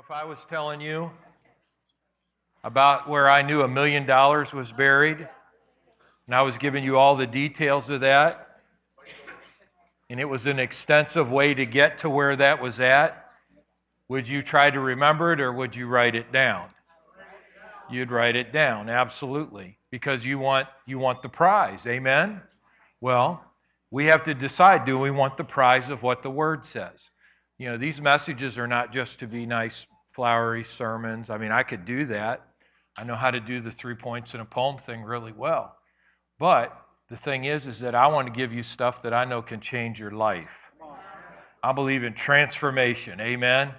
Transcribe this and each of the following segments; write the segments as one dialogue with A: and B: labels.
A: if I was telling you about where I knew a million dollars was buried, and I was giving you all the details of that, and it was an extensive way to get to where that was at, would you try to remember it or would you write it down? You'd write it down, absolutely, because you want, you want the prize. Amen? Well, we have to decide do we want the prize of what the Word says? You know, these messages are not just to be nice, flowery sermons. I mean, I could do that. I know how to do the three points in a poem thing really well. But the thing is, is that I want to give you stuff that I know can change your life. I believe in transformation. Amen.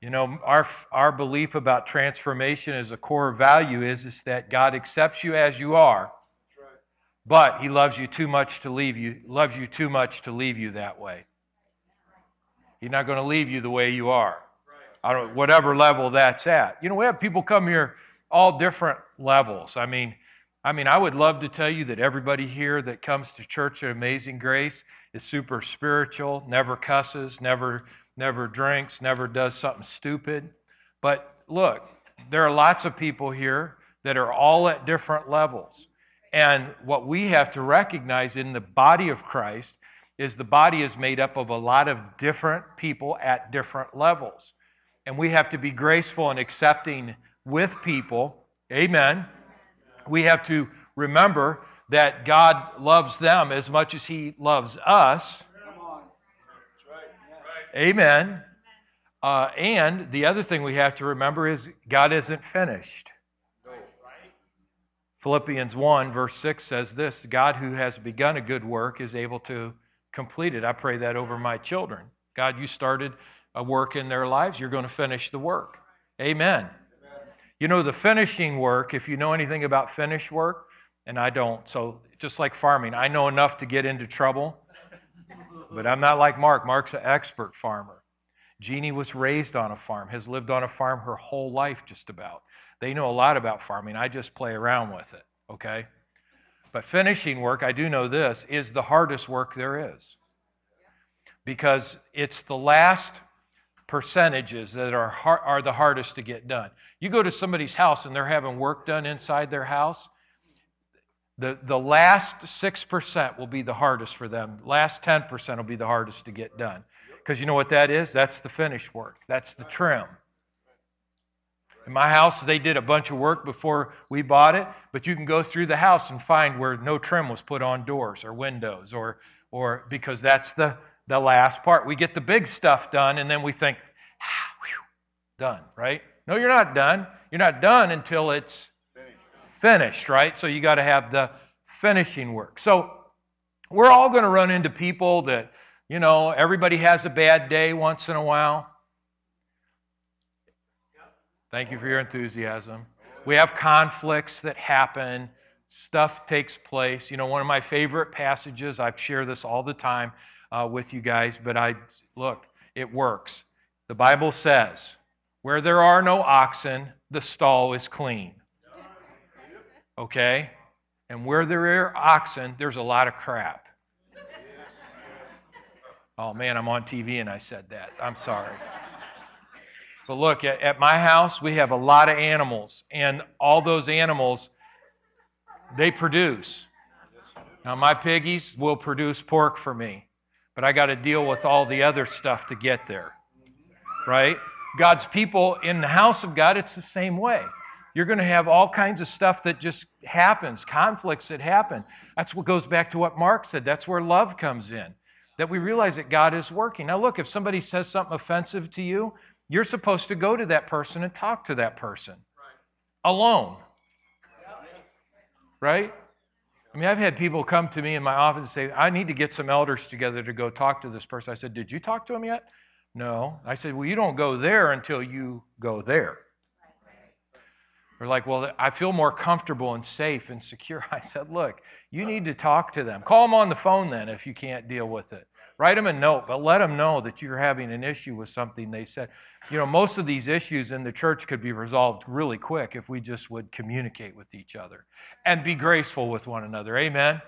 A: You know, our, our belief about transformation as a core value is, is that God accepts you as you are, but He loves you too much to leave you, loves you too much to leave you that way. He's not going to leave you the way you are. I don't, whatever level that's at. You know, we have people come here all different levels. I mean, I mean, I would love to tell you that everybody here that comes to church at Amazing Grace is super spiritual, never cusses, never never drinks, never does something stupid. But look, there are lots of people here that are all at different levels. And what we have to recognize in the body of Christ is the body is made up of a lot of different people at different levels. And we have to be graceful and accepting with people. Amen. We have to remember that God loves them as much as He loves us. Amen. Uh, and the other thing we have to remember is God isn't finished. Philippians 1, verse 6 says this God who has begun a good work is able to complete it. I pray that over my children. God, you started a work in their lives, you're going to finish the work. Amen. You know, the finishing work, if you know anything about finish work, and I don't, so just like farming, I know enough to get into trouble, but I'm not like Mark. Mark's an expert farmer. Jeannie was raised on a farm, has lived on a farm her whole life, just about. They know a lot about farming. I just play around with it, okay? But finishing work, I do know this, is the hardest work there is. Because it's the last percentages that are, hard, are the hardest to get done. You go to somebody's house and they're having work done inside their house, the, the last 6% will be the hardest for them. Last 10% will be the hardest to get done. Because you know what that is? That's the finish work, that's the trim. In my house, they did a bunch of work before we bought it, but you can go through the house and find where no trim was put on doors or windows, or, or because that's the, the last part. We get the big stuff done, and then we think, ah, whew, done, right? No, you're not done. You're not done until it's finished, right? So you got to have the finishing work. So we're all going to run into people that, you know, everybody has a bad day once in a while. Thank you for your enthusiasm. We have conflicts that happen, stuff takes place. You know, one of my favorite passages, I share this all the time uh, with you guys, but I look, it works. The Bible says, where there are no oxen, the stall is clean. Okay? And where there are oxen, there's a lot of crap. Oh man, I'm on TV and I said that. I'm sorry. But look, at, at my house, we have a lot of animals, and all those animals, they produce. Now, my piggies will produce pork for me, but I got to deal with all the other stuff to get there. Right? God's people in the house of God, it's the same way. You're going to have all kinds of stuff that just happens, conflicts that happen. That's what goes back to what Mark said. That's where love comes in, that we realize that God is working. Now, look, if somebody says something offensive to you, you're supposed to go to that person and talk to that person alone. Right? I mean, I've had people come to me in my office and say, I need to get some elders together to go talk to this person. I said, Did you talk to him yet? No. I said, Well, you don't go there until you go there. They're like, Well, I feel more comfortable and safe and secure. I said, Look, you need to talk to them. Call them on the phone then if you can't deal with it. Write them a note, but let them know that you're having an issue with something they said. You know, most of these issues in the church could be resolved really quick if we just would communicate with each other and be graceful with one another. Amen? Amen.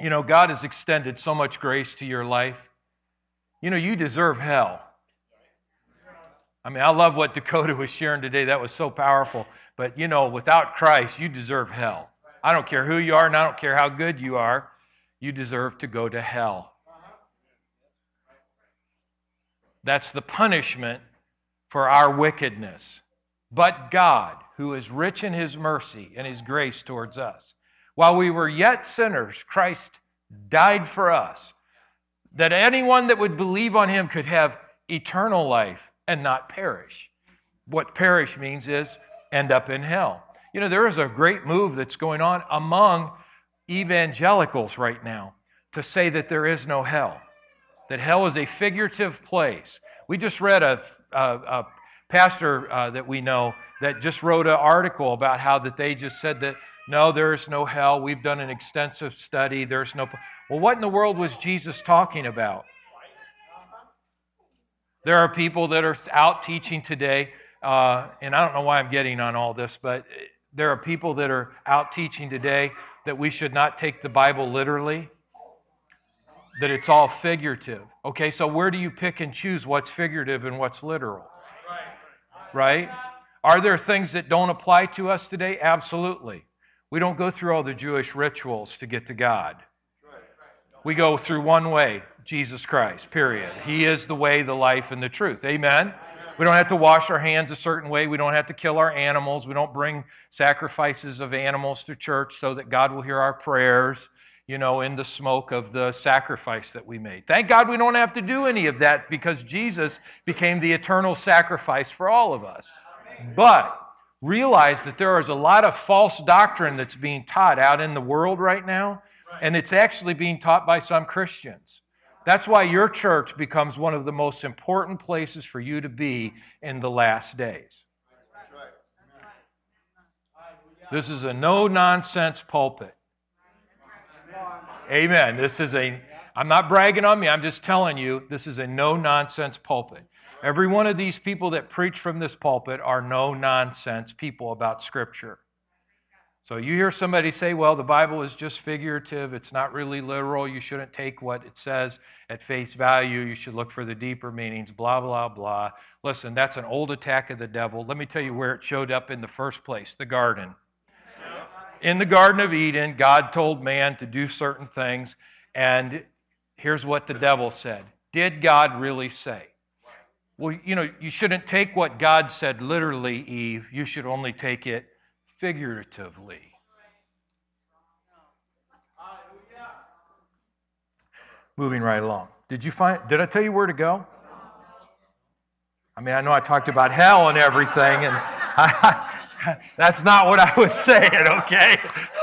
A: You know, God has extended so much grace to your life. You know, you deserve hell. I mean, I love what Dakota was sharing today. That was so powerful. But you know, without Christ, you deserve hell. I don't care who you are and I don't care how good you are, you deserve to go to hell. That's the punishment for our wickedness. But God, who is rich in his mercy and his grace towards us, while we were yet sinners, Christ died for us, that anyone that would believe on him could have eternal life and not perish. What perish means is end up in hell. You know, there is a great move that's going on among evangelicals right now to say that there is no hell, that hell is a figurative place. We just read a, a, a pastor uh, that we know that just wrote an article about how that they just said that no, there is no hell. We've done an extensive study. There's no. Well, what in the world was Jesus talking about? There are people that are out teaching today, uh, and I don't know why I'm getting on all this, but there are people that are out teaching today that we should not take the Bible literally, that it's all figurative. Okay, so where do you pick and choose what's figurative and what's literal? Right? Are there things that don't apply to us today? Absolutely. We don't go through all the Jewish rituals to get to God. We go through one way, Jesus Christ, period. He is the way, the life, and the truth. Amen? We don't have to wash our hands a certain way. We don't have to kill our animals. We don't bring sacrifices of animals to church so that God will hear our prayers, you know, in the smoke of the sacrifice that we made. Thank God we don't have to do any of that because Jesus became the eternal sacrifice for all of us. But realize that there is a lot of false doctrine that's being taught out in the world right now, and it's actually being taught by some Christians. That's why your church becomes one of the most important places for you to be in the last days. This is a no nonsense pulpit. Amen. This is a, I'm not bragging on me, I'm just telling you, this is a no nonsense pulpit. Every one of these people that preach from this pulpit are no nonsense people about Scripture. So you hear somebody say, well, the Bible is just figurative, it's not really literal, you shouldn't take what it says at face value, you should look for the deeper meanings, blah, blah, blah. Listen, that's an old attack of the devil. Let me tell you where it showed up in the first place the garden. In the Garden of Eden, God told man to do certain things, and here's what the devil said Did God really say? Well, you know, you shouldn't take what God said literally, Eve. You should only take it figuratively. Moving right along. Did you find did I tell you where to go? I mean, I know I talked about hell and everything, and I, that's not what I was saying, okay?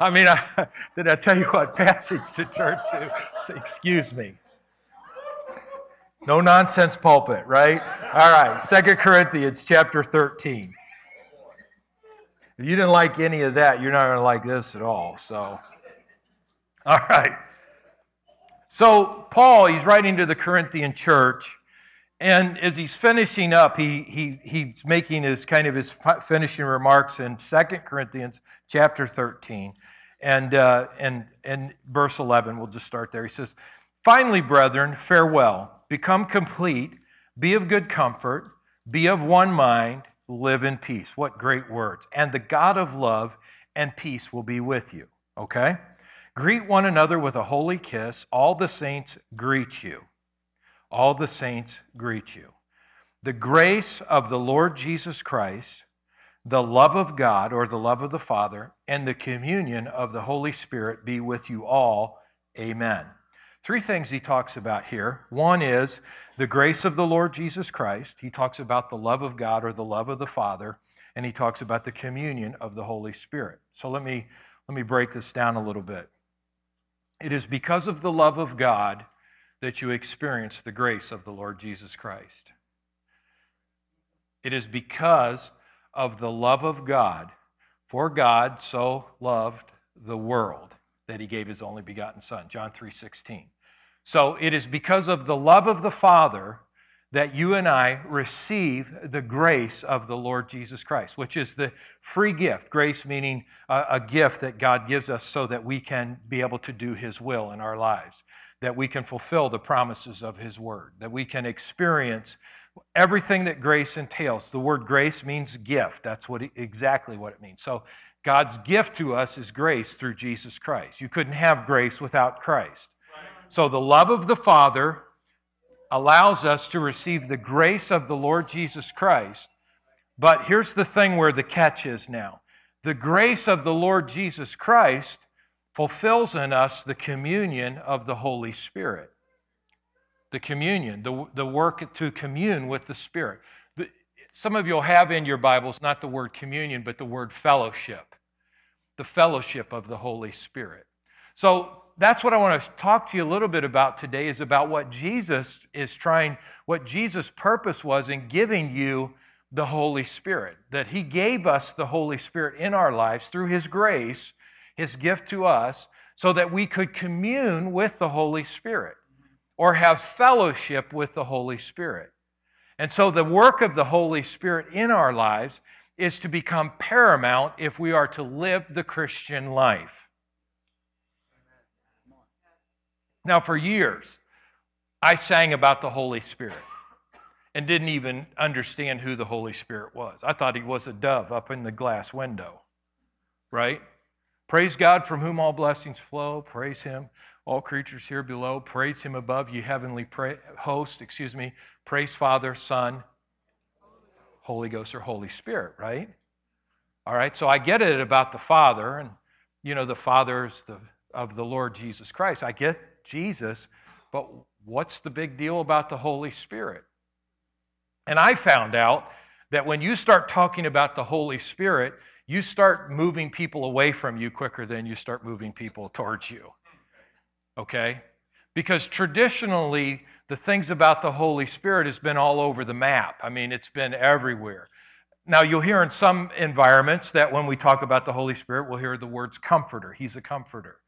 A: I mean, I, did I tell you what passage to turn to? Excuse me. No nonsense pulpit, right? All right, Second Corinthians chapter 13. If you didn't like any of that, you're not going to like this at all. So, all right. So, Paul, he's writing to the Corinthian church, and as he's finishing up, he, he, he's making his kind of his finishing remarks in Second Corinthians chapter 13 and, uh, and, and verse 11. We'll just start there. He says, Finally, brethren, farewell. Become complete. Be of good comfort. Be of one mind live in peace. What great words. And the God of love and peace will be with you. Okay? Greet one another with a holy kiss. All the saints greet you. All the saints greet you. The grace of the Lord Jesus Christ, the love of God or the love of the Father, and the communion of the Holy Spirit be with you all. Amen. Three things he talks about here. One is the grace of the Lord Jesus Christ. He talks about the love of God or the love of the Father, and he talks about the communion of the Holy Spirit. So let me, let me break this down a little bit. It is because of the love of God that you experience the grace of the Lord Jesus Christ. It is because of the love of God, for God so loved the world that he gave his only begotten son john 3.16 so it is because of the love of the father that you and i receive the grace of the lord jesus christ which is the free gift. Grace meaning a, a gift that god gives us so that we can be able to do his will in our lives that we can fulfill the promises of his word that we can experience everything that grace entails. The word grace means gift. That's what exactly what it means. So God's gift to us is grace through Jesus Christ. You couldn't have grace without Christ. So the love of the Father allows us to receive the grace of the Lord Jesus Christ. But here's the thing where the catch is now. The grace of the Lord Jesus Christ fulfills in us the communion of the Holy Spirit. The communion, the, the work to commune with the Spirit. The, some of you will have in your Bibles not the word communion, but the word fellowship. The fellowship of the Holy Spirit. So that's what I want to talk to you a little bit about today is about what Jesus is trying, what Jesus' purpose was in giving you the Holy Spirit. That He gave us the Holy Spirit in our lives through His grace his gift to us, so that we could commune with the Holy Spirit or have fellowship with the Holy Spirit. And so the work of the Holy Spirit in our lives is to become paramount if we are to live the Christian life. Now, for years, I sang about the Holy Spirit and didn't even understand who the Holy Spirit was. I thought he was a dove up in the glass window, right? Praise God from whom all blessings flow. Praise Him, all creatures here below. Praise Him above, you heavenly pra- host. Excuse me. Praise Father, Son, Holy Ghost, or Holy Spirit, right? All right, so I get it about the Father, and you know, the Father is the, of the Lord Jesus Christ. I get Jesus, but what's the big deal about the Holy Spirit? And I found out that when you start talking about the Holy Spirit, you start moving people away from you quicker than you start moving people towards you. Okay? Because traditionally, the things about the Holy Spirit has been all over the map. I mean, it's been everywhere. Now, you'll hear in some environments that when we talk about the Holy Spirit, we'll hear the words comforter. He's a comforter.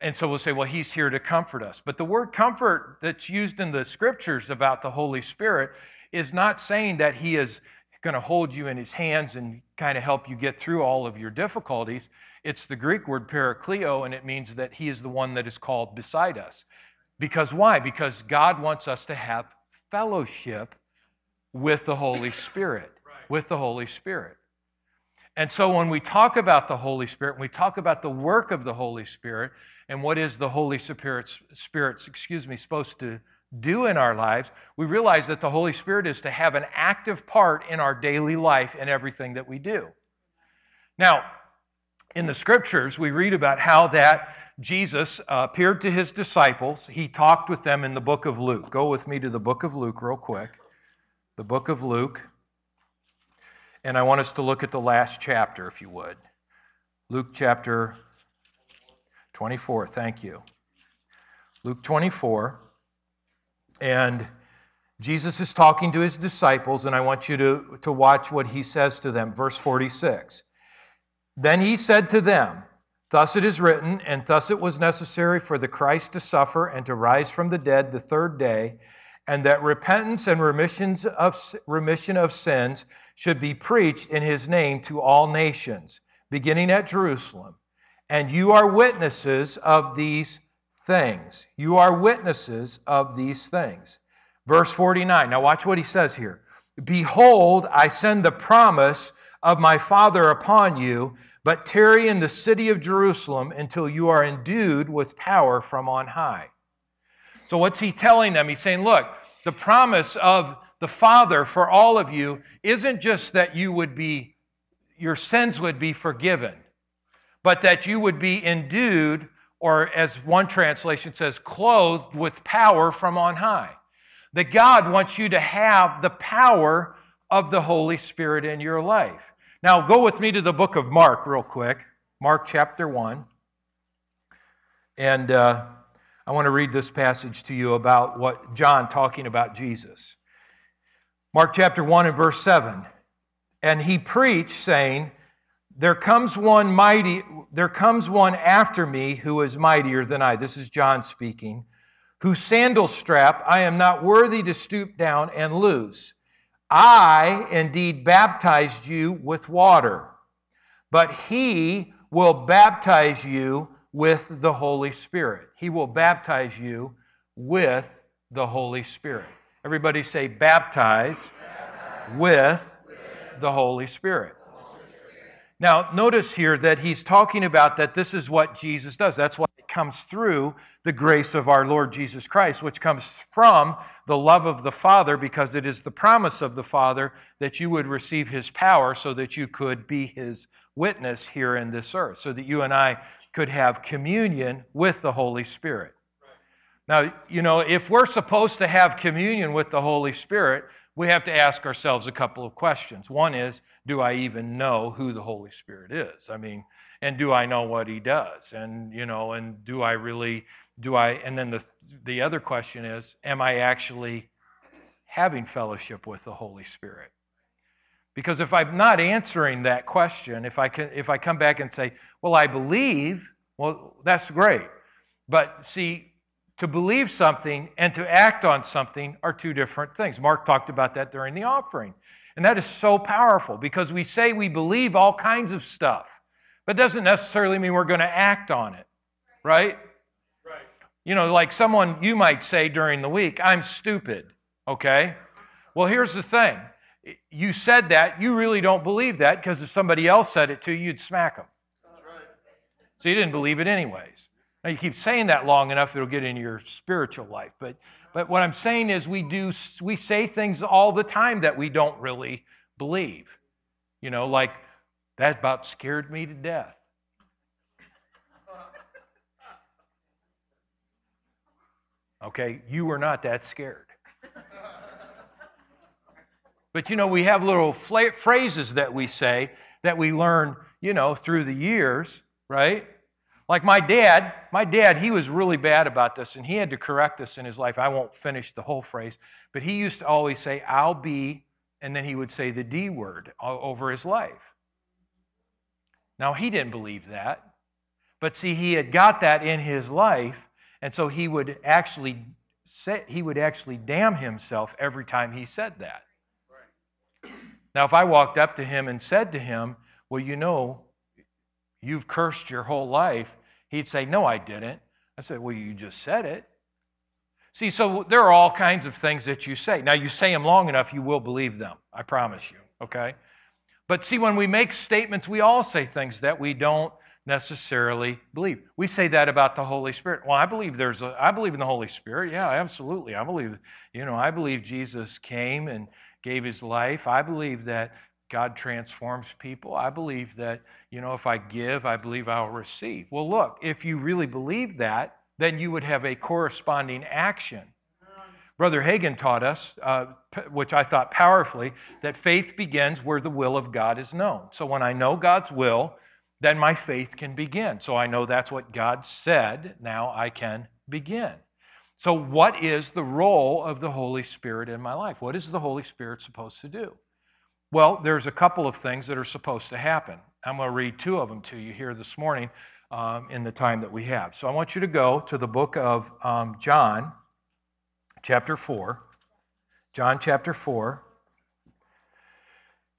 A: And so we'll say, well, he's here to comfort us. But the word comfort that's used in the scriptures about the Holy Spirit is not saying that he is going to hold you in his hands and kind of help you get through all of your difficulties. It's the Greek word parakleo, and it means that he is the one that is called beside us. Because why? Because God wants us to have fellowship with the Holy Spirit. With the Holy Spirit. And so when we talk about the Holy Spirit, we talk about the work of the Holy Spirit and what is the Holy Spirit's, Spirit's excuse me, supposed to do in our lives, we realize that the Holy Spirit is to have an active part in our daily life and everything that we do. Now, in the scriptures, we read about how that Jesus uh, appeared to his disciples. He talked with them in the book of Luke. Go with me to the book of Luke, real quick. The book of Luke. And I want us to look at the last chapter, if you would. Luke chapter 24. Thank you. Luke 24. And Jesus is talking to his disciples, and I want you to, to watch what he says to them. Verse 46. Then he said to them, Thus it is written, and thus it was necessary for the Christ to suffer and to rise from the dead the third day, and that repentance and remissions of, remission of sins should be preached in his name to all nations, beginning at Jerusalem. And you are witnesses of these things. You are witnesses of these things. Verse 49. Now, watch what he says here. Behold, I send the promise of my Father upon you, but tarry in the city of Jerusalem until you are endued with power from on high. So, what's he telling them? He's saying, Look, the promise of the Father for all of you isn't just that you would be, your sins would be forgiven, but that you would be endued or as one translation says, clothed with power from on high. That God wants you to have the power of the Holy Spirit in your life. Now, go with me to the book of Mark, real quick. Mark chapter 1. And uh, I want to read this passage to you about what John talking about Jesus. Mark chapter 1 and verse 7. And he preached, saying, there comes one mighty, there comes one after me who is mightier than I. This is John speaking. Whose sandal strap I am not worthy to stoop down and loose. I indeed baptized you with water, but he will baptize you with the Holy Spirit. He will baptize you with the Holy Spirit. Everybody say, baptize, with the Holy Spirit. Now, notice here that he's talking about that this is what Jesus does. That's why it comes through the grace of our Lord Jesus Christ, which comes from the love of the Father, because it is the promise of the Father that you would receive his power so that you could be his witness here in this earth, so that you and I could have communion with the Holy Spirit. Now, you know, if we're supposed to have communion with the Holy Spirit, we have to ask ourselves a couple of questions. One is, do I even know who the Holy Spirit is? I mean, and do I know what he does? And, you know, and do I really, do I, and then the, the other question is, am I actually having fellowship with the Holy Spirit? Because if I'm not answering that question, if I, can, if I come back and say, well, I believe, well, that's great. But see, to believe something and to act on something are two different things. Mark talked about that during the offering. And that is so powerful because we say we believe all kinds of stuff, but doesn't necessarily mean we're going to act on it, right? Right. You know, like someone you might say during the week, I'm stupid, okay? Well, here's the thing. You said that, you really don't believe that because if somebody else said it to you, you'd smack them. Right. So you didn't believe it anyways. Now, you keep saying that long enough, it'll get into your spiritual life. But, but what I'm saying is, we, do, we say things all the time that we don't really believe. You know, like, that about scared me to death. Okay, you were not that scared. But you know, we have little phrases that we say that we learn, you know, through the years, right? Like my dad, my dad, he was really bad about this and he had to correct us in his life. I won't finish the whole phrase, but he used to always say, I'll be, and then he would say the D word over his life. Now, he didn't believe that, but see, he had got that in his life, and so he would actually say, he would actually damn himself every time he said that. Now, if I walked up to him and said to him, Well, you know, You've cursed your whole life. He'd say, No, I didn't. I said, Well, you just said it. See, so there are all kinds of things that you say. Now, you say them long enough, you will believe them. I promise you, okay? But see, when we make statements, we all say things that we don't necessarily believe. We say that about the Holy Spirit. Well, I believe there's a I believe in the Holy Spirit. Yeah, absolutely. I believe, you know, I believe Jesus came and gave his life. I believe that God transforms people. I believe that, you know, if I give, I believe I'll receive. Well, look, if you really believe that, then you would have a corresponding action. Brother Hagin taught us, uh, which I thought powerfully, that faith begins where the will of God is known. So when I know God's will, then my faith can begin. So I know that's what God said. Now I can begin. So, what is the role of the Holy Spirit in my life? What is the Holy Spirit supposed to do? Well, there's a couple of things that are supposed to happen. I'm going to read two of them to you here this morning um, in the time that we have. So I want you to go to the book of um, John, chapter 4. John chapter 4.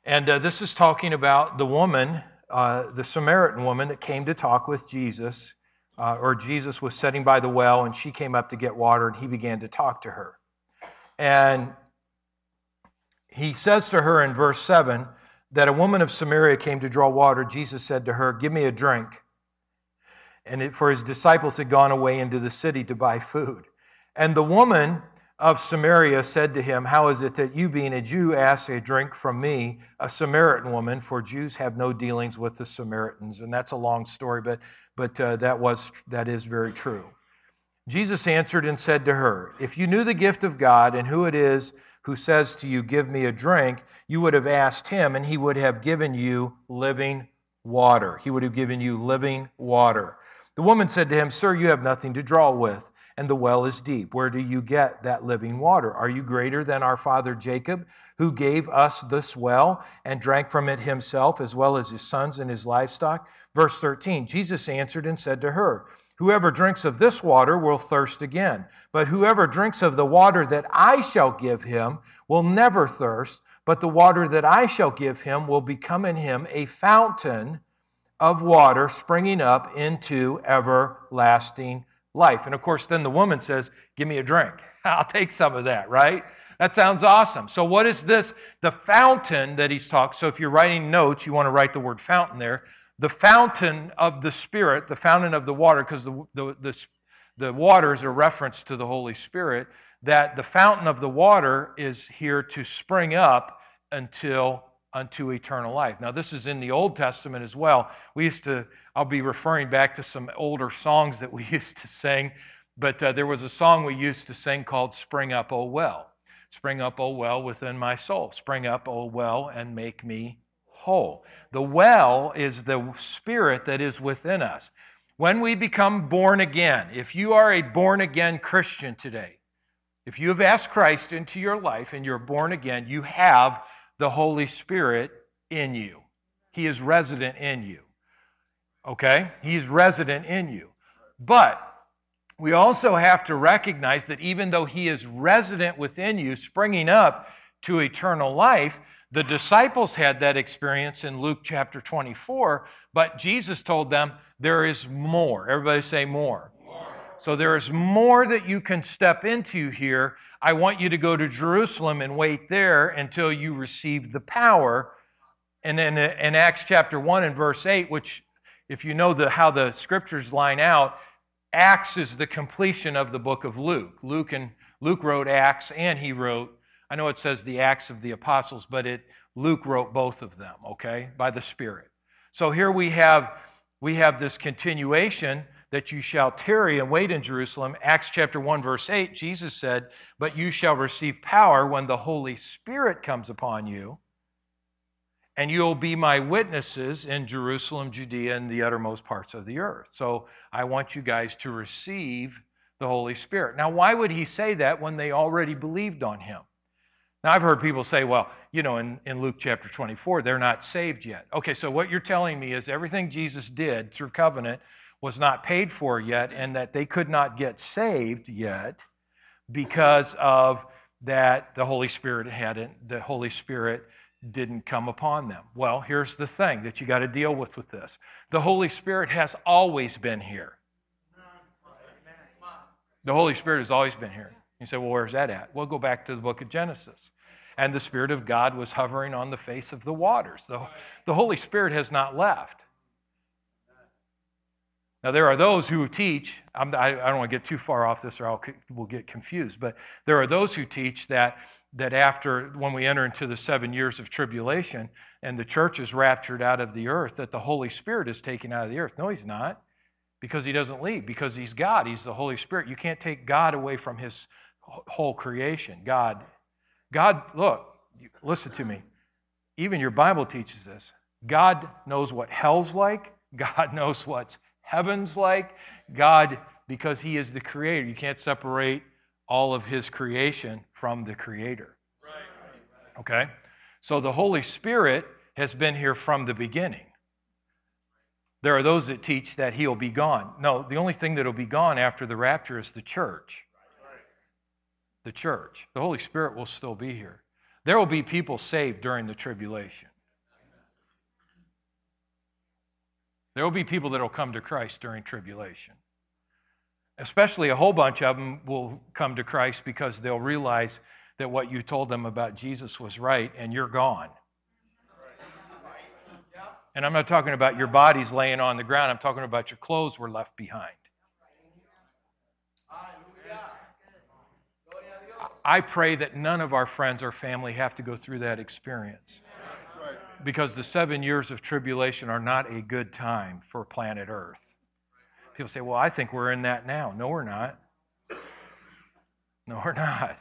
A: And uh, this is talking about the woman, uh, the Samaritan woman that came to talk with Jesus, uh, or Jesus was sitting by the well and she came up to get water and he began to talk to her. And he says to her in verse 7 that a woman of Samaria came to draw water. Jesus said to her, Give me a drink. And it, for his disciples had gone away into the city to buy food. And the woman of Samaria said to him, How is it that you, being a Jew, ask a drink from me, a Samaritan woman? For Jews have no dealings with the Samaritans. And that's a long story, but, but uh, that, was, that is very true. Jesus answered and said to her, If you knew the gift of God and who it is who says to you, Give me a drink, you would have asked him, and he would have given you living water. He would have given you living water. The woman said to him, Sir, you have nothing to draw with, and the well is deep. Where do you get that living water? Are you greater than our father Jacob, who gave us this well and drank from it himself, as well as his sons and his livestock? Verse 13 Jesus answered and said to her, Whoever drinks of this water will thirst again. But whoever drinks of the water that I shall give him will never thirst, but the water that I shall give him will become in him a fountain of water springing up into everlasting life. And of course, then the woman says, Give me a drink. I'll take some of that, right? That sounds awesome. So, what is this? The fountain that he's talking. So, if you're writing notes, you want to write the word fountain there. The fountain of the Spirit, the fountain of the water, because the, the, the, the water is a reference to the Holy Spirit, that the fountain of the water is here to spring up until unto eternal life. Now, this is in the Old Testament as well. We used to, I'll be referring back to some older songs that we used to sing, but uh, there was a song we used to sing called Spring Up, O Well. Spring up, O well, within my soul. Spring up, O well, and make me whole. The well is the spirit that is within us. When we become born again, if you are a born again Christian today, if you have asked Christ into your life and you're born again, you have the Holy Spirit in you. He is resident in you. Okay? He's resident in you. But we also have to recognize that even though He is resident within you, springing up to eternal life, the disciples had that experience in Luke chapter 24, but Jesus told them there is more. Everybody say more. more. So there is more that you can step into here I want you to go to Jerusalem and wait there until you receive the power. And then in Acts chapter 1 and verse 8, which, if you know the, how the scriptures line out, Acts is the completion of the book of Luke. Luke and Luke wrote Acts and he wrote, I know it says the Acts of the Apostles, but it Luke wrote both of them, okay, by the Spirit. So here we have we have this continuation that you shall tarry and wait in Jerusalem. Acts chapter 1, verse 8, Jesus said, But you shall receive power when the Holy Spirit comes upon you, and you'll be my witnesses in Jerusalem, Judea, and the uttermost parts of the earth. So I want you guys to receive the Holy Spirit. Now, why would he say that when they already believed on him? Now, I've heard people say, well, you know, in, in Luke chapter 24, they're not saved yet. Okay, so what you're telling me is everything Jesus did through covenant was not paid for yet and that they could not get saved yet because of that the Holy Spirit hadn't, the Holy Spirit didn't come upon them. Well, here's the thing that you got to deal with with this. The Holy Spirit has always been here. The Holy Spirit has always been here. You say, well, where's that at? We'll go back to the book of Genesis. And the Spirit of God was hovering on the face of the waters. The, the Holy Spirit has not left. Now, there are those who teach, I'm, I, I don't want to get too far off this or I'll, we'll get confused, but there are those who teach that, that after, when we enter into the seven years of tribulation and the church is raptured out of the earth, that the Holy Spirit is taken out of the earth. No, he's not, because he doesn't leave, because he's God. He's the Holy Spirit. You can't take God away from his whole creation. God, God, look, listen to me. Even your Bible teaches this. God knows what hell's like. God knows what's heaven's like. God, because He is the creator, you can't separate all of His creation from the creator. Okay? So the Holy Spirit has been here from the beginning. There are those that teach that He'll be gone. No, the only thing that'll be gone after the rapture is the church. The church. The Holy Spirit will still be here. There will be people saved during the tribulation. There will be people that will come to Christ during tribulation. Especially a whole bunch of them will come to Christ because they'll realize that what you told them about Jesus was right and you're gone. And I'm not talking about your bodies laying on the ground, I'm talking about your clothes were left behind. I pray that none of our friends or family have to go through that experience because the seven years of tribulation are not a good time for planet Earth. People say, well, I think we're in that now. No, we're not. No, we're not.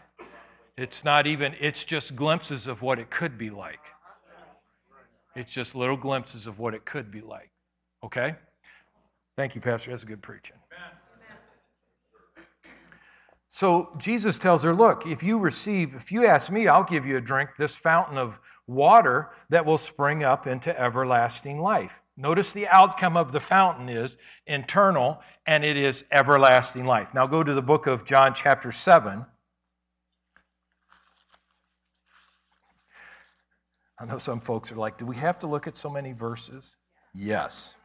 A: It's not even, it's just glimpses of what it could be like. It's just little glimpses of what it could be like. Okay? Thank you, Pastor. That's good preaching. So Jesus tells her, Look, if you receive, if you ask me, I'll give you a drink, this fountain of water that will spring up into everlasting life. Notice the outcome of the fountain is internal and it is everlasting life. Now go to the book of John, chapter 7. I know some folks are like, do we have to look at so many verses? Yes.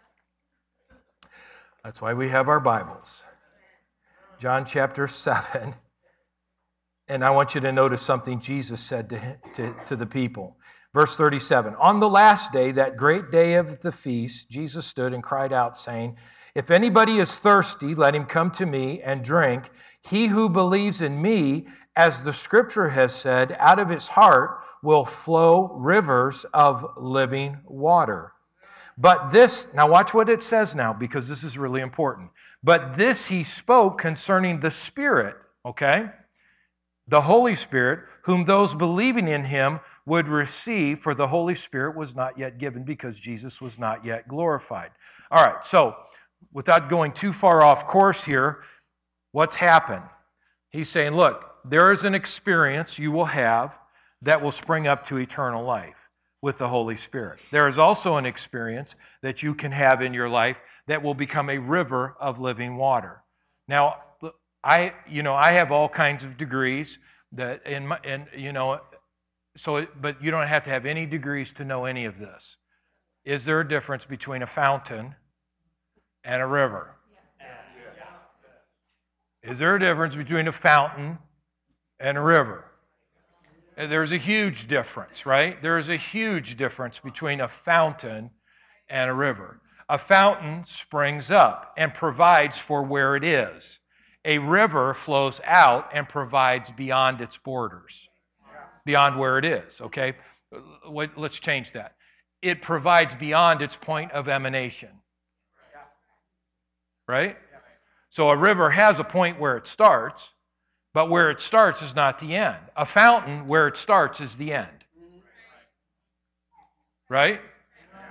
A: That's why we have our Bibles. John chapter 7 and I want you to notice something Jesus said to, to, to the people. Verse 37 On the last day, that great day of the feast, Jesus stood and cried out, saying, If anybody is thirsty, let him come to me and drink. He who believes in me, as the scripture has said, out of his heart will flow rivers of living water. But this, now watch what it says now, because this is really important. But this he spoke concerning the Spirit, okay? The Holy Spirit, whom those believing in him would receive, for the Holy Spirit was not yet given because Jesus was not yet glorified. All right, so without going too far off course here, what's happened? He's saying, look, there is an experience you will have that will spring up to eternal life with the Holy Spirit. There is also an experience that you can have in your life that will become a river of living water. Now, I, you know, I have all kinds of degrees that in my, and you know, so, but you don't have to have any degrees to know any of this. Is there a difference between a fountain and a river? Is there a difference between a fountain and a river? There's a huge difference, right? There is a huge difference between a fountain and a river. A fountain springs up and provides for where it is. A river flows out and provides beyond its borders beyond where it is, okay? Let's change that. It provides beyond its point of emanation. Right? So a river has a point where it starts, but where it starts is not the end. A fountain, where it starts, is the end. Right?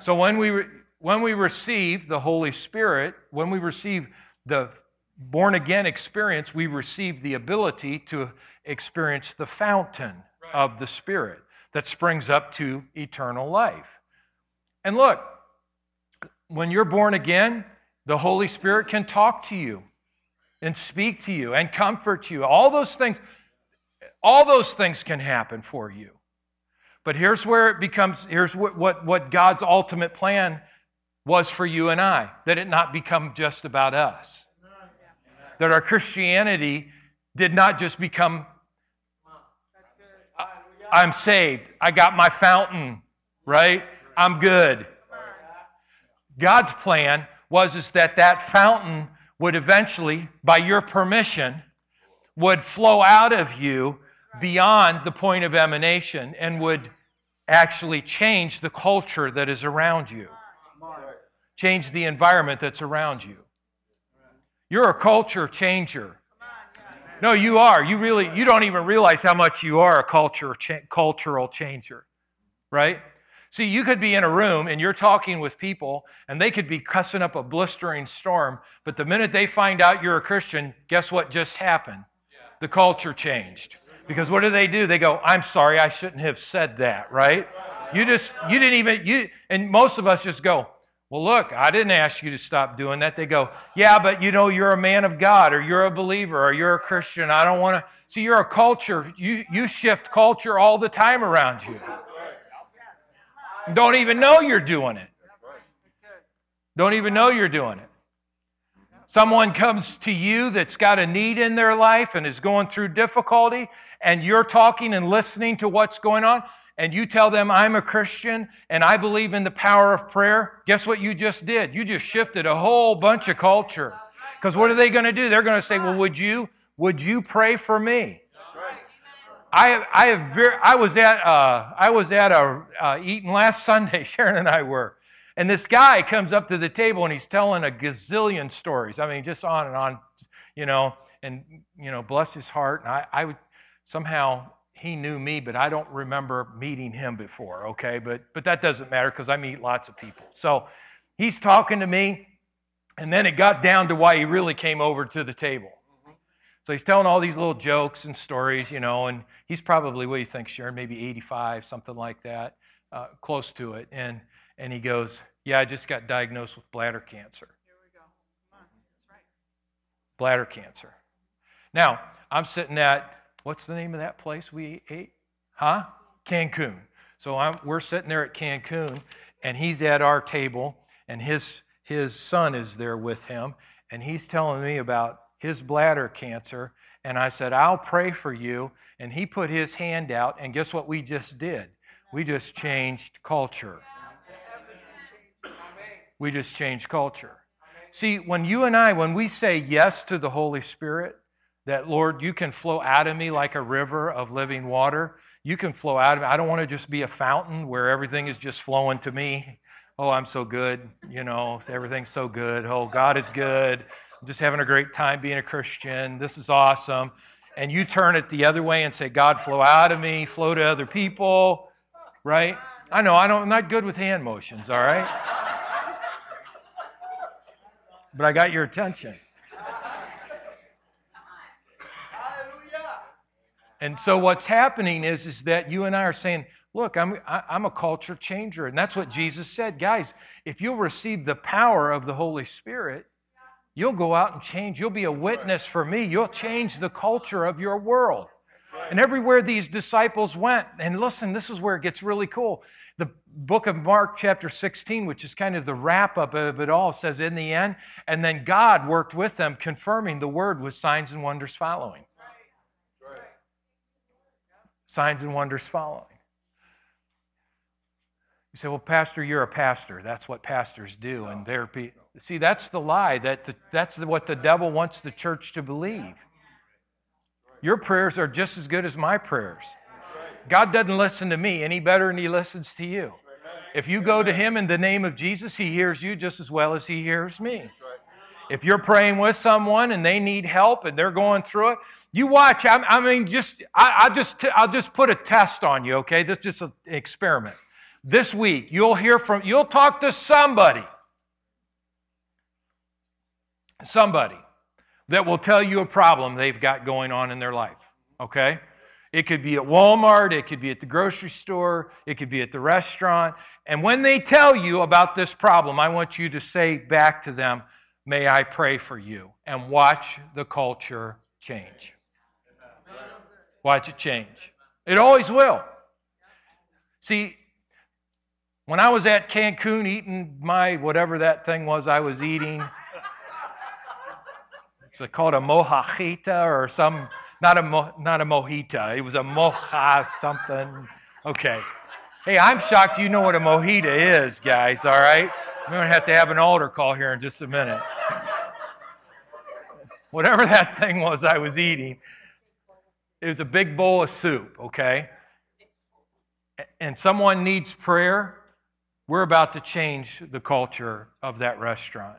A: So when we, when we receive the Holy Spirit, when we receive the born again experience, we receive the ability to experience the fountain of the Spirit that springs up to eternal life. And look, when you're born again, the Holy Spirit can talk to you and speak to you and comfort you. All those things, all those things can happen for you. But here's where it becomes, here's what, what, what God's ultimate plan was for you and I that it not become just about us. That our Christianity did not just become I'm saved. I got my fountain, right? I'm good. God's plan was is that that fountain would eventually, by your permission, would flow out of you beyond the point of emanation and would actually change the culture that is around you, change the environment that's around you. You're a culture changer. No, you are. You really, you don't even realize how much you are a culture, cha- cultural changer, right? See, you could be in a room and you're talking with people and they could be cussing up a blistering storm, but the minute they find out you're a Christian, guess what just happened? The culture changed. Because what do they do? They go, I'm sorry, I shouldn't have said that, right? You just, you didn't even, you, and most of us just go, well, look, I didn't ask you to stop doing that. They go, Yeah, but you know, you're a man of God, or you're a believer, or you're a Christian. I don't want to. See, you're a culture. You, you shift culture all the time around you. Don't even know you're doing it. Don't even know you're doing it. Someone comes to you that's got a need in their life and is going through difficulty, and you're talking and listening to what's going on and you tell them, I'm a Christian and I believe in the power of prayer, guess what you just did? You just shifted a whole bunch of culture. Because what are they going to do? They're going to say, Well, would you, would you pray for me? I I have very, I was at uh, I was at a uh, eating last Sunday. Sharon and I were, and this guy comes up to the table and he's telling a gazillion stories. I mean, just on and on, you know, and you know, bless his heart. And I, I would somehow he knew me, but I don't remember meeting him before, okay? But, but that doesn't matter because I meet lots of people. So he's talking to me, and then it got down to why he really came over to the table. So he's telling all these little jokes and stories, you know, and he's probably, what do you think, Sharon? Maybe 85, something like that, uh, close to it. And, and he goes, Yeah, I just got diagnosed with bladder cancer. Here we go. Come on. That's right. Bladder cancer. Now, I'm sitting at what's the name of that place we ate? Huh? Cancun. So I'm, we're sitting there at Cancun, and he's at our table, and his, his son is there with him, and he's telling me about his bladder cancer And I said, I'll pray for you. And he put his hand out, and guess what we just did? We just changed culture. We just changed culture. See, when you and I, when we say yes to the Holy Spirit, that Lord, you can flow out of me like a river of living water. You can flow out of me. I don't want to just be a fountain where everything is just flowing to me. Oh, I'm so good. You know, everything's so good. Oh, God is good. I'm just having a great time being a Christian. This is awesome. And you turn it the other way and say, God, flow out of me, flow to other people, right? I know, I don't, I'm not good with hand motions, all right? But I got your attention. And so what's happening is, is that you and I are saying, look, I'm, I, am i am a culture changer. And that's what Jesus said. Guys, if you'll receive the power of the Holy Spirit, You'll go out and change. You'll be a witness for me. You'll change the culture of your world. And everywhere these disciples went, and listen, this is where it gets really cool. The book of Mark, chapter 16, which is kind of the wrap up of it all, says in the end, and then God worked with them, confirming the word with signs and wonders following. Signs and wonders following. You say, well, Pastor, you're a pastor. That's what pastors do. And they're. See, that's the lie. That the, that's what the devil wants the church to believe. Your prayers are just as good as my prayers. God doesn't listen to me any better than He listens to you. If you go to Him in the name of Jesus, He hears you just as well as He hears me. If you're praying with someone and they need help and they're going through it, you watch. I, I mean, just I, I just I'll just put a test on you. Okay, this is just an experiment. This week, you'll hear from you'll talk to somebody somebody that will tell you a problem they've got going on in their life, okay? It could be at Walmart, it could be at the grocery store, it could be at the restaurant. And when they tell you about this problem, I want you to say back to them, May I pray for you? And watch the culture change. Watch it change. It always will. See, when I was at Cancun eating my whatever that thing was I was eating, it's called a mojajita or some, not a, mo, not a mojita. It was a moja something. Okay. Hey, I'm shocked you know what a mojita is, guys, all right? We're going to have to have an altar call here in just a minute. Whatever that thing was I was eating, it was a big bowl of soup, okay? And someone needs prayer, we're about to change the culture of that restaurant.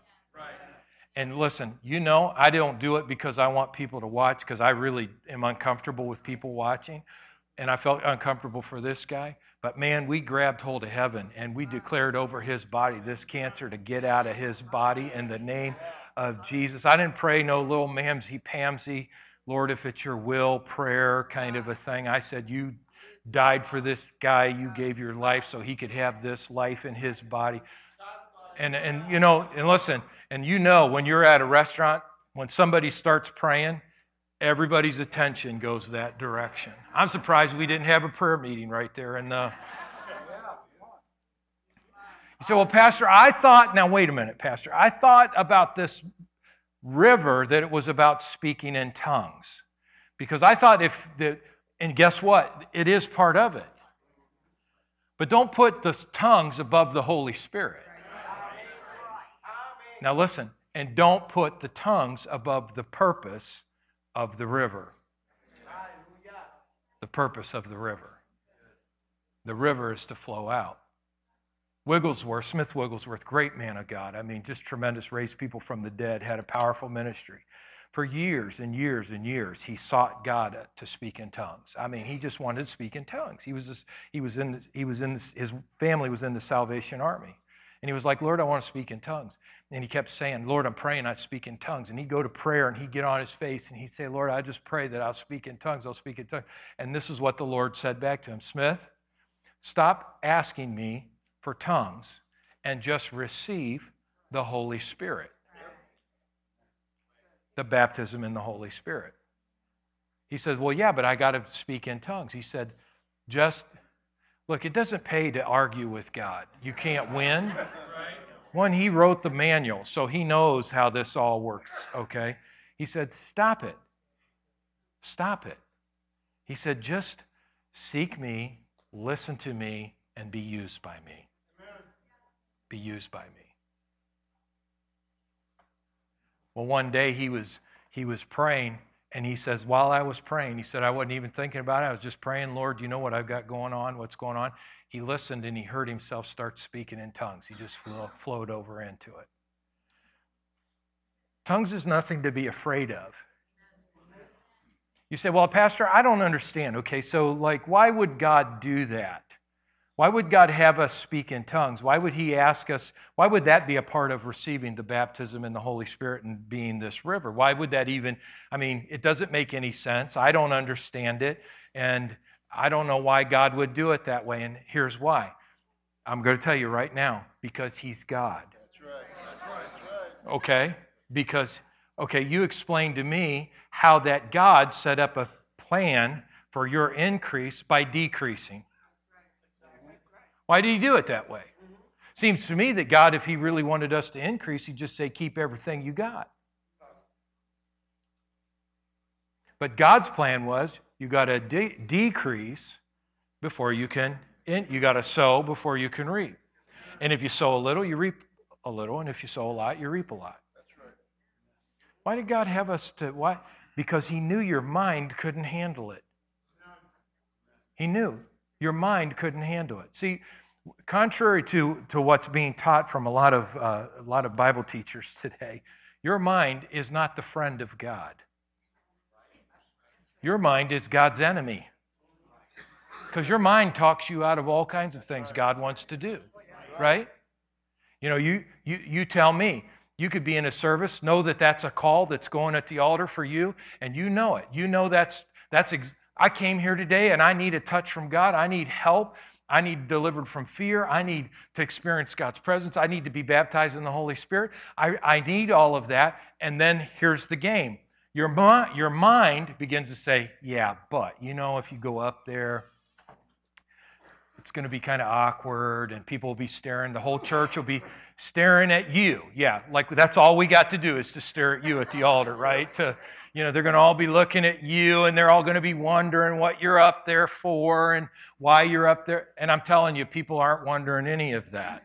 A: And listen, you know, I don't do it because I want people to watch, because I really am uncomfortable with people watching. And I felt uncomfortable for this guy. But man, we grabbed hold of heaven and we declared over his body this cancer to get out of his body in the name of Jesus. I didn't pray no little mamsy pamsy, Lord, if it's your will, prayer kind of a thing. I said, You died for this guy, you gave your life so he could have this life in his body. And, and you know, and listen, and you know when you're at a restaurant, when somebody starts praying, everybody's attention goes that direction. I'm surprised we didn't have a prayer meeting right there. And uh, you say, well, Pastor, I thought, now wait a minute, Pastor, I thought about this river that it was about speaking in tongues. Because I thought if the, and guess what? It is part of it. But don't put the tongues above the Holy Spirit. Now listen, and don't put the tongues above the purpose of the river. The purpose of the river. The river is to flow out. Wigglesworth, Smith Wigglesworth, great man of God. I mean, just tremendous, raised people from the dead, had a powerful ministry. For years and years and years, he sought God to speak in tongues. I mean, he just wanted to speak in tongues. He was, just, he was in, he was in, his family was in the Salvation Army. And he was like, Lord, I want to speak in tongues. And he kept saying, Lord, I'm praying, I speak in tongues. And he'd go to prayer and he'd get on his face and he'd say, Lord, I just pray that I'll speak in tongues, I'll speak in tongues. And this is what the Lord said back to him Smith, stop asking me for tongues and just receive the Holy Spirit. The baptism in the Holy Spirit. He said, Well, yeah, but I got to speak in tongues. He said, Just look, it doesn't pay to argue with God. You can't win. One, he wrote the manual, so he knows how this all works, okay? He said, Stop it. Stop it. He said, Just seek me, listen to me, and be used by me. Be used by me. Well, one day he was, he was praying, and he says, While I was praying, he said, I wasn't even thinking about it. I was just praying, Lord, you know what I've got going on? What's going on? He listened and he heard himself start speaking in tongues. He just flowed over into it. Tongues is nothing to be afraid of. You say, Well, Pastor, I don't understand. Okay, so like, why would God do that? Why would God have us speak in tongues? Why would He ask us? Why would that be a part of receiving the baptism in the Holy Spirit and being this river? Why would that even? I mean, it doesn't make any sense. I don't understand it. And I don't know why God would do it that way. And here's why. I'm going to tell you right now because He's God. That's right. That's right. That's right. Okay? Because, okay, you explained to me how that God set up a plan for your increase by decreasing. Why did he do it that way? Seems to me that God, if he really wanted us to increase, he'd just say, keep everything you got. But God's plan was you got to de- decrease before you can, in, you got to sow before you can reap. And if you sow a little, you reap a little. And if you sow a lot, you reap a lot. Why did God have us to, why? Because he knew your mind couldn't handle it. He knew your mind couldn't handle it. See, contrary to, to what's being taught from a lot of, uh, a lot of Bible teachers today, your mind is not the friend of God. Your mind is God's enemy. Because your mind talks you out of all kinds of things God wants to do, right? You know, you, you, you tell me, you could be in a service, know that that's a call that's going at the altar for you, and you know it. You know that's, that's ex- I came here today and I need a touch from God. I need help. I need delivered from fear. I need to experience God's presence. I need to be baptized in the Holy Spirit. I, I need all of that. And then here's the game your, your mind begins to say, Yeah, but you know, if you go up there, it's going to be kind of awkward and people will be staring. The whole church will be staring at you. Yeah, like that's all we got to do is to stare at you at the altar, right? To, you know, they're going to all be looking at you and they're all going to be wondering what you're up there for and why you're up there. And I'm telling you, people aren't wondering any of that.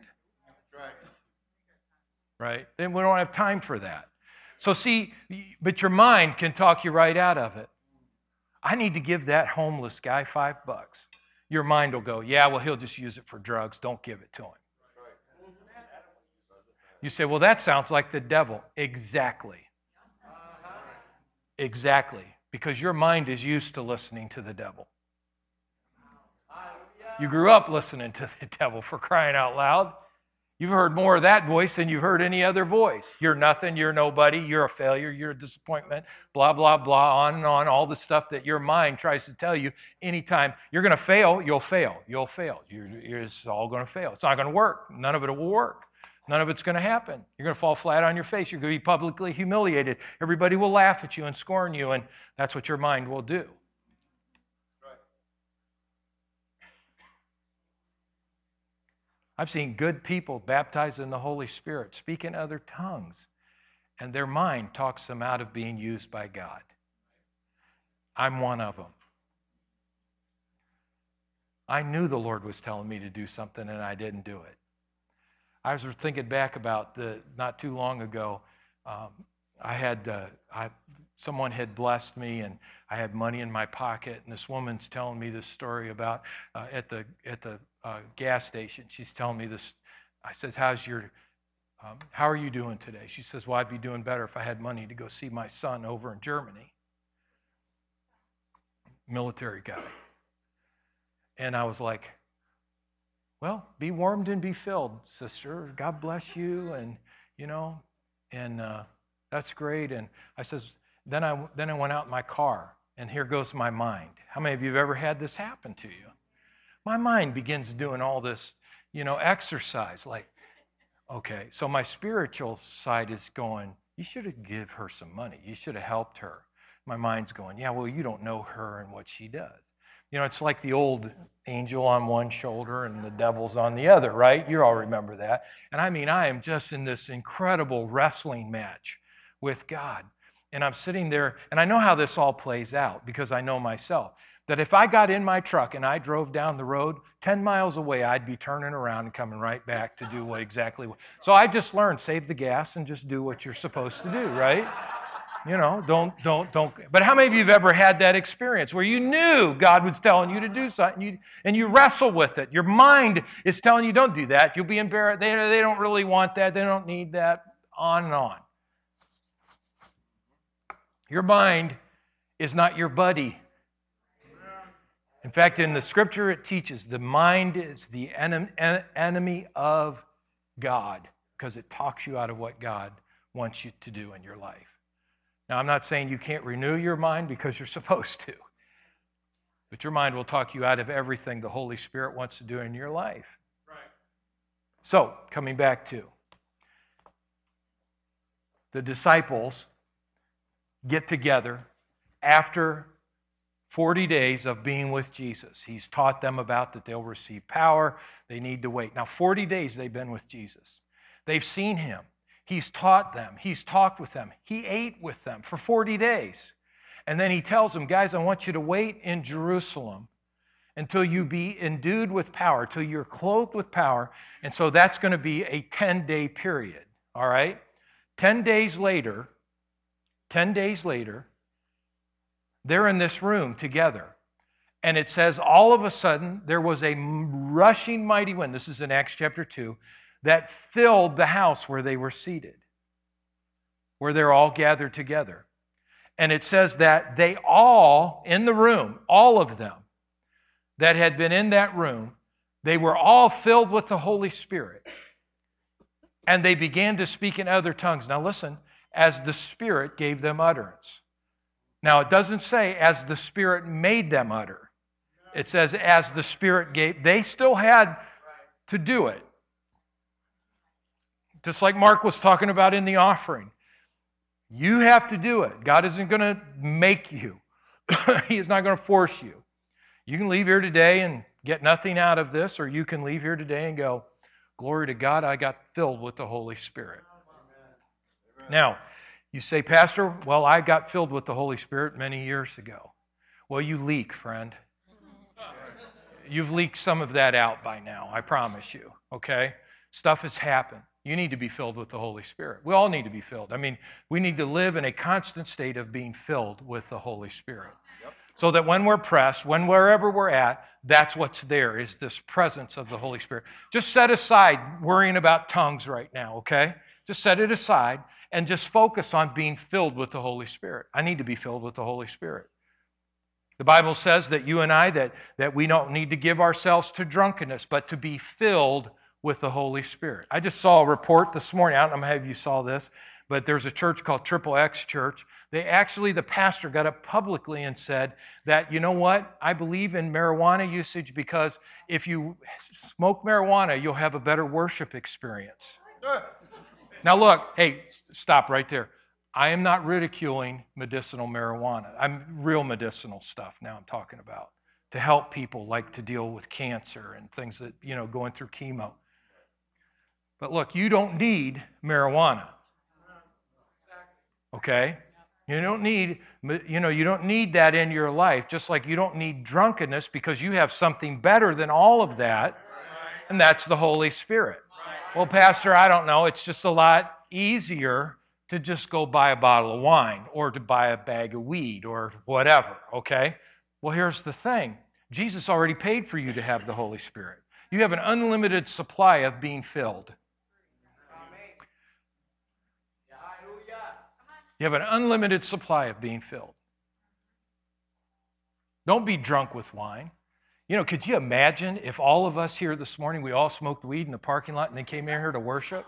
A: Right? Then we don't have time for that. So, see, but your mind can talk you right out of it. I need to give that homeless guy five bucks. Your mind will go, yeah, well, he'll just use it for drugs. Don't give it to him. You say, well, that sounds like the devil. Exactly. Exactly. Because your mind is used to listening to the devil. You grew up listening to the devil for crying out loud. You've heard more of that voice than you've heard any other voice. You're nothing, you're nobody, you're a failure, you're a disappointment, blah, blah, blah, on and on, all the stuff that your mind tries to tell you anytime. You're going to fail, you'll fail, you'll fail. You're, you're, it's all going to fail. It's not going to work. None of it will work. None of it's going to happen. You're going to fall flat on your face. You're going to be publicly humiliated. Everybody will laugh at you and scorn you, and that's what your mind will do. I've seen good people baptized in the Holy Spirit, speak in other tongues, and their mind talks them out of being used by God. I'm one of them. I knew the Lord was telling me to do something and I didn't do it. I was thinking back about the not too long ago. Um, I had uh, I, someone had blessed me, and I had money in my pocket. And this woman's telling me this story about uh, at the at the uh, gas station. She's telling me this. I said, "How's your um, How are you doing today?" She says, "Well, I'd be doing better if I had money to go see my son over in Germany." Military guy. And I was like, well, be warmed and be filled, sister. God bless you. And, you know, and uh, that's great. And I says, then I, then I went out in my car, and here goes my mind. How many of you have ever had this happen to you? My mind begins doing all this, you know, exercise. Like, okay, so my spiritual side is going, you should have give her some money. You should have helped her. My mind's going, yeah, well, you don't know her and what she does. You know, it's like the old angel on one shoulder and the devil's on the other, right? You all remember that. And I mean, I am just in this incredible wrestling match with God. and I'm sitting there, and I know how this all plays out because I know myself. That if I got in my truck and I drove down the road 10 miles away, I'd be turning around and coming right back to do what exactly. So I just learned save the gas and just do what you're supposed to do, right? You know, don't, don't, don't. But how many of you have ever had that experience where you knew God was telling you to do something you, and you wrestle with it? Your mind is telling you, don't do that. You'll be embarrassed. They, they don't really want that. They don't need that. On and on. Your mind is not your buddy. In fact, in the scripture, it teaches the mind is the enemy of God because it talks you out of what God wants you to do in your life. Now, I'm not saying you can't renew your mind because you're supposed to, but your mind will talk you out of everything the Holy Spirit wants to do in your life. Right. So, coming back to the disciples get together after 40 days of being with Jesus. He's taught them about that they'll receive power, they need to wait. Now, 40 days they've been with Jesus. They've seen him. He's taught them, he's talked with them, he ate with them for 40 days. And then he tells them, guys, I want you to wait in Jerusalem until you be endued with power, till you're clothed with power. And so that's going to be a 10 day period, all right? 10 days later, 10 days later, they're in this room together. And it says, all of a sudden, there was a rushing mighty wind. This is in Acts chapter 2 that filled the house where they were seated, where they're all gathered together. And it says that they all in the room, all of them that had been in that room, they were all filled with the Holy Spirit. And they began to speak in other tongues. Now, listen, as the Spirit gave them utterance. Now, it doesn't say as the Spirit made them utter, it says as the Spirit gave. They still had to do it. Just like Mark was talking about in the offering. You have to do it. God isn't going to make you, He is not going to force you. You can leave here today and get nothing out of this, or you can leave here today and go, Glory to God, I got filled with the Holy Spirit. Amen. Now, you say, Pastor, well, I got filled with the Holy Spirit many years ago. Well, you leak, friend. You've leaked some of that out by now, I promise you, okay? Stuff has happened. You need to be filled with the Holy Spirit. We all need to be filled. I mean, we need to live in a constant state of being filled with the Holy Spirit. Yep. So that when we're pressed, when wherever we're at, that's what's there is this presence of the Holy Spirit. Just set aside worrying about tongues right now, okay? Just set it aside and just focus on being filled with the Holy Spirit. I need to be filled with the Holy Spirit. The Bible says that you and I that, that we don't need to give ourselves to drunkenness, but to be filled with the Holy Spirit. I just saw a report this morning. I don't know if you saw this, but there's a church called Triple X Church. They actually, the pastor got up publicly and said that, you know what? I believe in marijuana usage because if you smoke marijuana, you'll have a better worship experience. now, look, hey, stop right there. I am not ridiculing medicinal marijuana. I'm real medicinal stuff now I'm talking about to help people like to deal with cancer and things that, you know, going through chemo. But look, you don't need marijuana. Okay? You don't need you know, you don't need that in your life, just like you don't need drunkenness because you have something better than all of that, and that's the Holy Spirit. Well, pastor, I don't know, it's just a lot easier to just go buy a bottle of wine or to buy a bag of weed or whatever, okay? Well, here's the thing. Jesus already paid for you to have the Holy Spirit. You have an unlimited supply of being filled. You have an unlimited supply of being filled. Don't be drunk with wine. You know, could you imagine if all of us here this morning, we all smoked weed in the parking lot and then came in here to worship?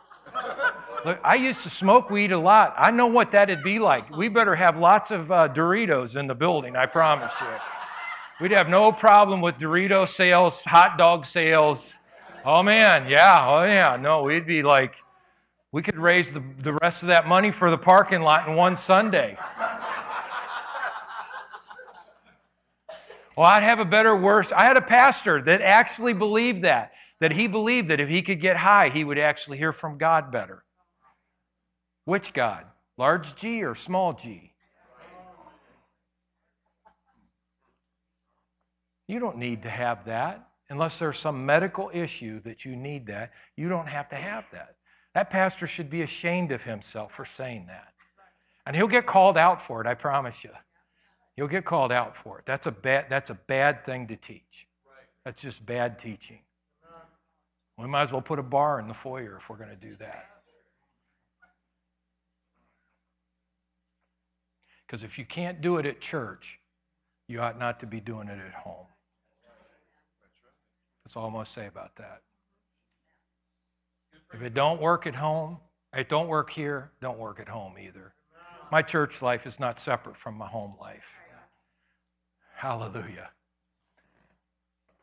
A: Look, I used to smoke weed a lot. I know what that'd be like. We better have lots of uh, Doritos in the building, I promise you. We'd have no problem with Dorito sales, hot dog sales. Oh man, yeah, oh yeah. No, we'd be like, we could raise the, the rest of that money for the parking lot in one Sunday. well, I'd have a better worse. I had a pastor that actually believed that, that he believed that if he could get high, he would actually hear from God better. Which God? Large G or small g? You don't need to have that unless there's some medical issue that you need that. You don't have to have that. That pastor should be ashamed of himself for saying that. And he'll get called out for it, I promise you. He'll get called out for it. That's a bad, that's a bad thing to teach. That's just bad teaching. We might as well put a bar in the foyer if we're going to do that. Because if you can't do it at church, you ought not to be doing it at home. That's all I'm going to say about that. If it don't work at home, it don't work here, don't work at home either. My church life is not separate from my home life. Hallelujah.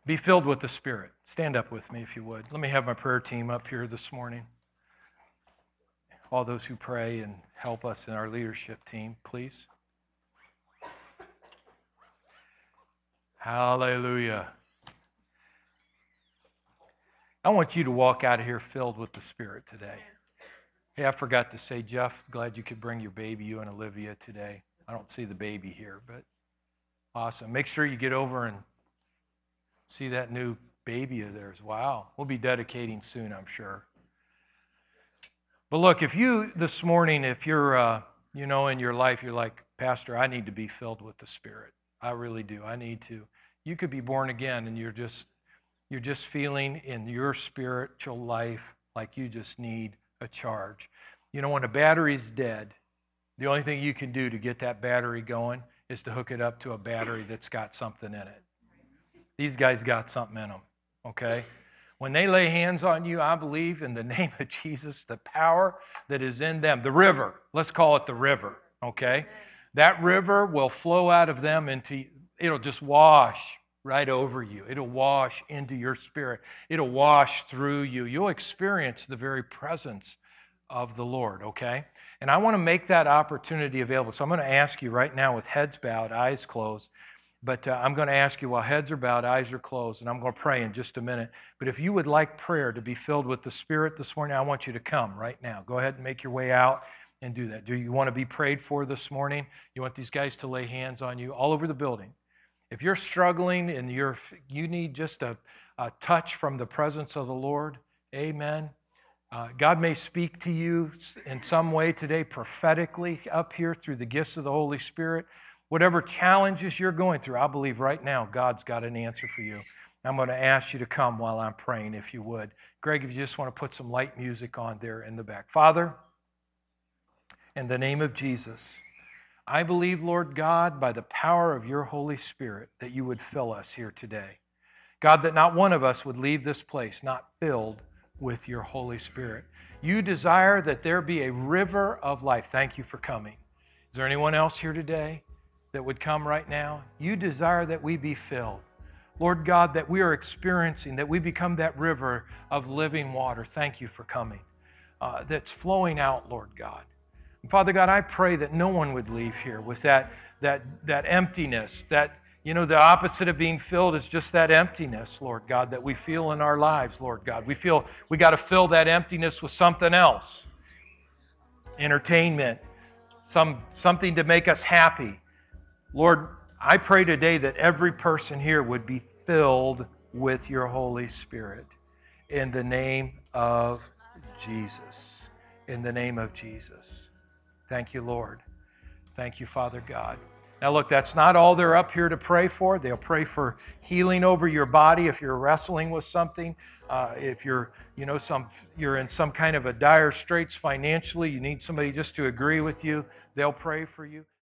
A: Be filled with the Spirit. Stand up with me if you would. Let me have my prayer team up here this morning. All those who pray and help us in our leadership team, please. Hallelujah. I want you to walk out of here filled with the Spirit today. Hey, I forgot to say, Jeff, glad you could bring your baby, you and Olivia, today. I don't see the baby here, but awesome. Make sure you get over and see that new baby of theirs. Wow. We'll be dedicating soon, I'm sure. But look, if you this morning, if you're, uh, you know, in your life, you're like, Pastor, I need to be filled with the Spirit. I really do. I need to. You could be born again and you're just you're just feeling in your spiritual life like you just need a charge. You know, when a battery's dead, the only thing you can do to get that battery going is to hook it up to a battery that's got something in it. These guys got something in them, okay? When they lay hands on you, I believe in the name of Jesus, the power that is in them, the river, let's call it the river, okay? That river will flow out of them into, it'll just wash right over you. It'll wash into your spirit, it'll wash through you. You'll experience the very presence of the Lord, okay? And I want to make that opportunity available. So I'm going to ask you right now with heads bowed, eyes closed. But uh, I'm going to ask you while heads are bowed, eyes are closed, and I'm going to pray in just a minute. But if you would like prayer to be filled with the Spirit this morning, I want you to come right now. Go ahead and make your way out and do that. Do you want to be prayed for this morning? You want these guys to lay hands on you all over the building? If you're struggling and you're, you need just a, a touch from the presence of the Lord, amen. Uh, God may speak to you in some way today, prophetically, up here through the gifts of the Holy Spirit. Whatever challenges you're going through, I believe right now God's got an answer for you. I'm going to ask you to come while I'm praying, if you would. Greg, if you just want to put some light music on there in the back. Father, in the name of Jesus, I believe, Lord God, by the power of your Holy Spirit, that you would fill us here today. God, that not one of us would leave this place not filled with your Holy Spirit. You desire that there be a river of life. Thank you for coming. Is there anyone else here today that would come right now? You desire that we be filled. Lord God, that we are experiencing, that we become that river of living water. Thank you for coming. Uh, that's flowing out, Lord God. Father God, I pray that no one would leave here with that, that, that emptiness, that, you know, the opposite of being filled is just that emptiness, Lord God, that we feel in our lives, Lord God. We feel we got to fill that emptiness with something else entertainment, some, something to make us happy. Lord, I pray today that every person here would be filled with your Holy Spirit in the name of Jesus. In the name of Jesus. Thank you, Lord. Thank you, Father God. Now, look, that's not all they're up here to pray for. They'll pray for healing over your body if you're wrestling with something. Uh, if you're, you know, some you're in some kind of a dire straits financially, you need somebody just to agree with you. They'll pray for you.